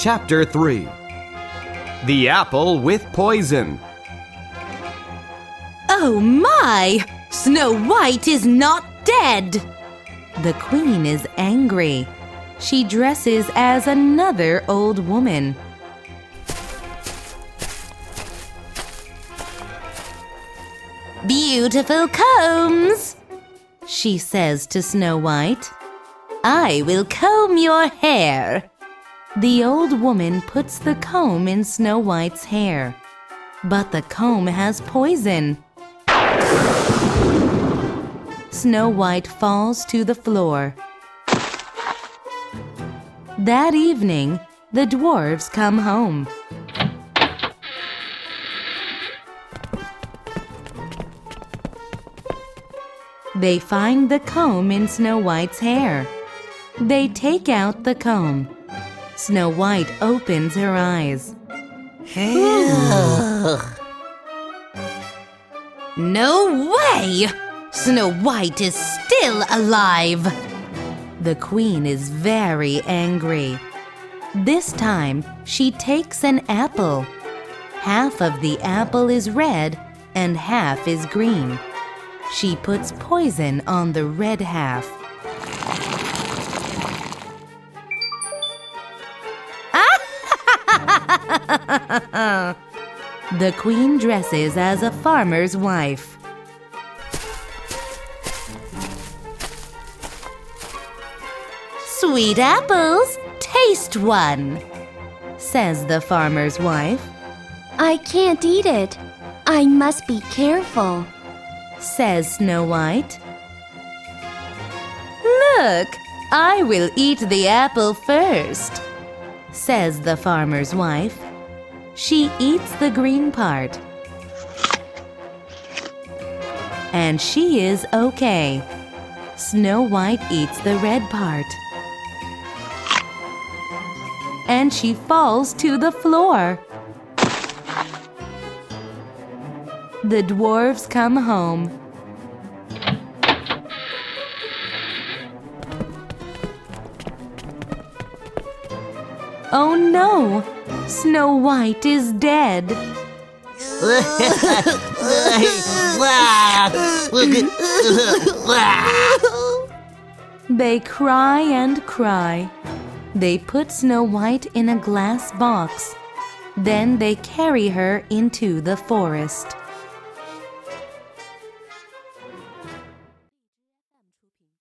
Chapter 3 The Apple with Poison. Oh my! Snow White is not dead! The queen is angry. She dresses as another old woman. Beautiful combs, she says to Snow White. I will comb your hair. The old woman puts the comb in Snow White's hair, but the comb has poison. Snow White falls to the floor. That evening, the dwarves come home. They find the comb in Snow White's hair. They take out the comb. Snow White opens her eyes. no way! Snow White is still alive! The queen is very angry. This time, she takes an apple. Half of the apple is red and half is green. She puts poison on the red half. the queen dresses as a farmer's wife. Sweet apples, taste one, says the farmer's wife. I can't eat it. I must be careful, says Snow White. Look, I will eat the apple first, says the farmer's wife. She eats the green part. And she is okay. Snow White eats the red part. And she falls to the floor. The dwarves come home. Oh no! Snow White is dead. they cry and cry. They put Snow White in a glass box. Then they carry her into the forest.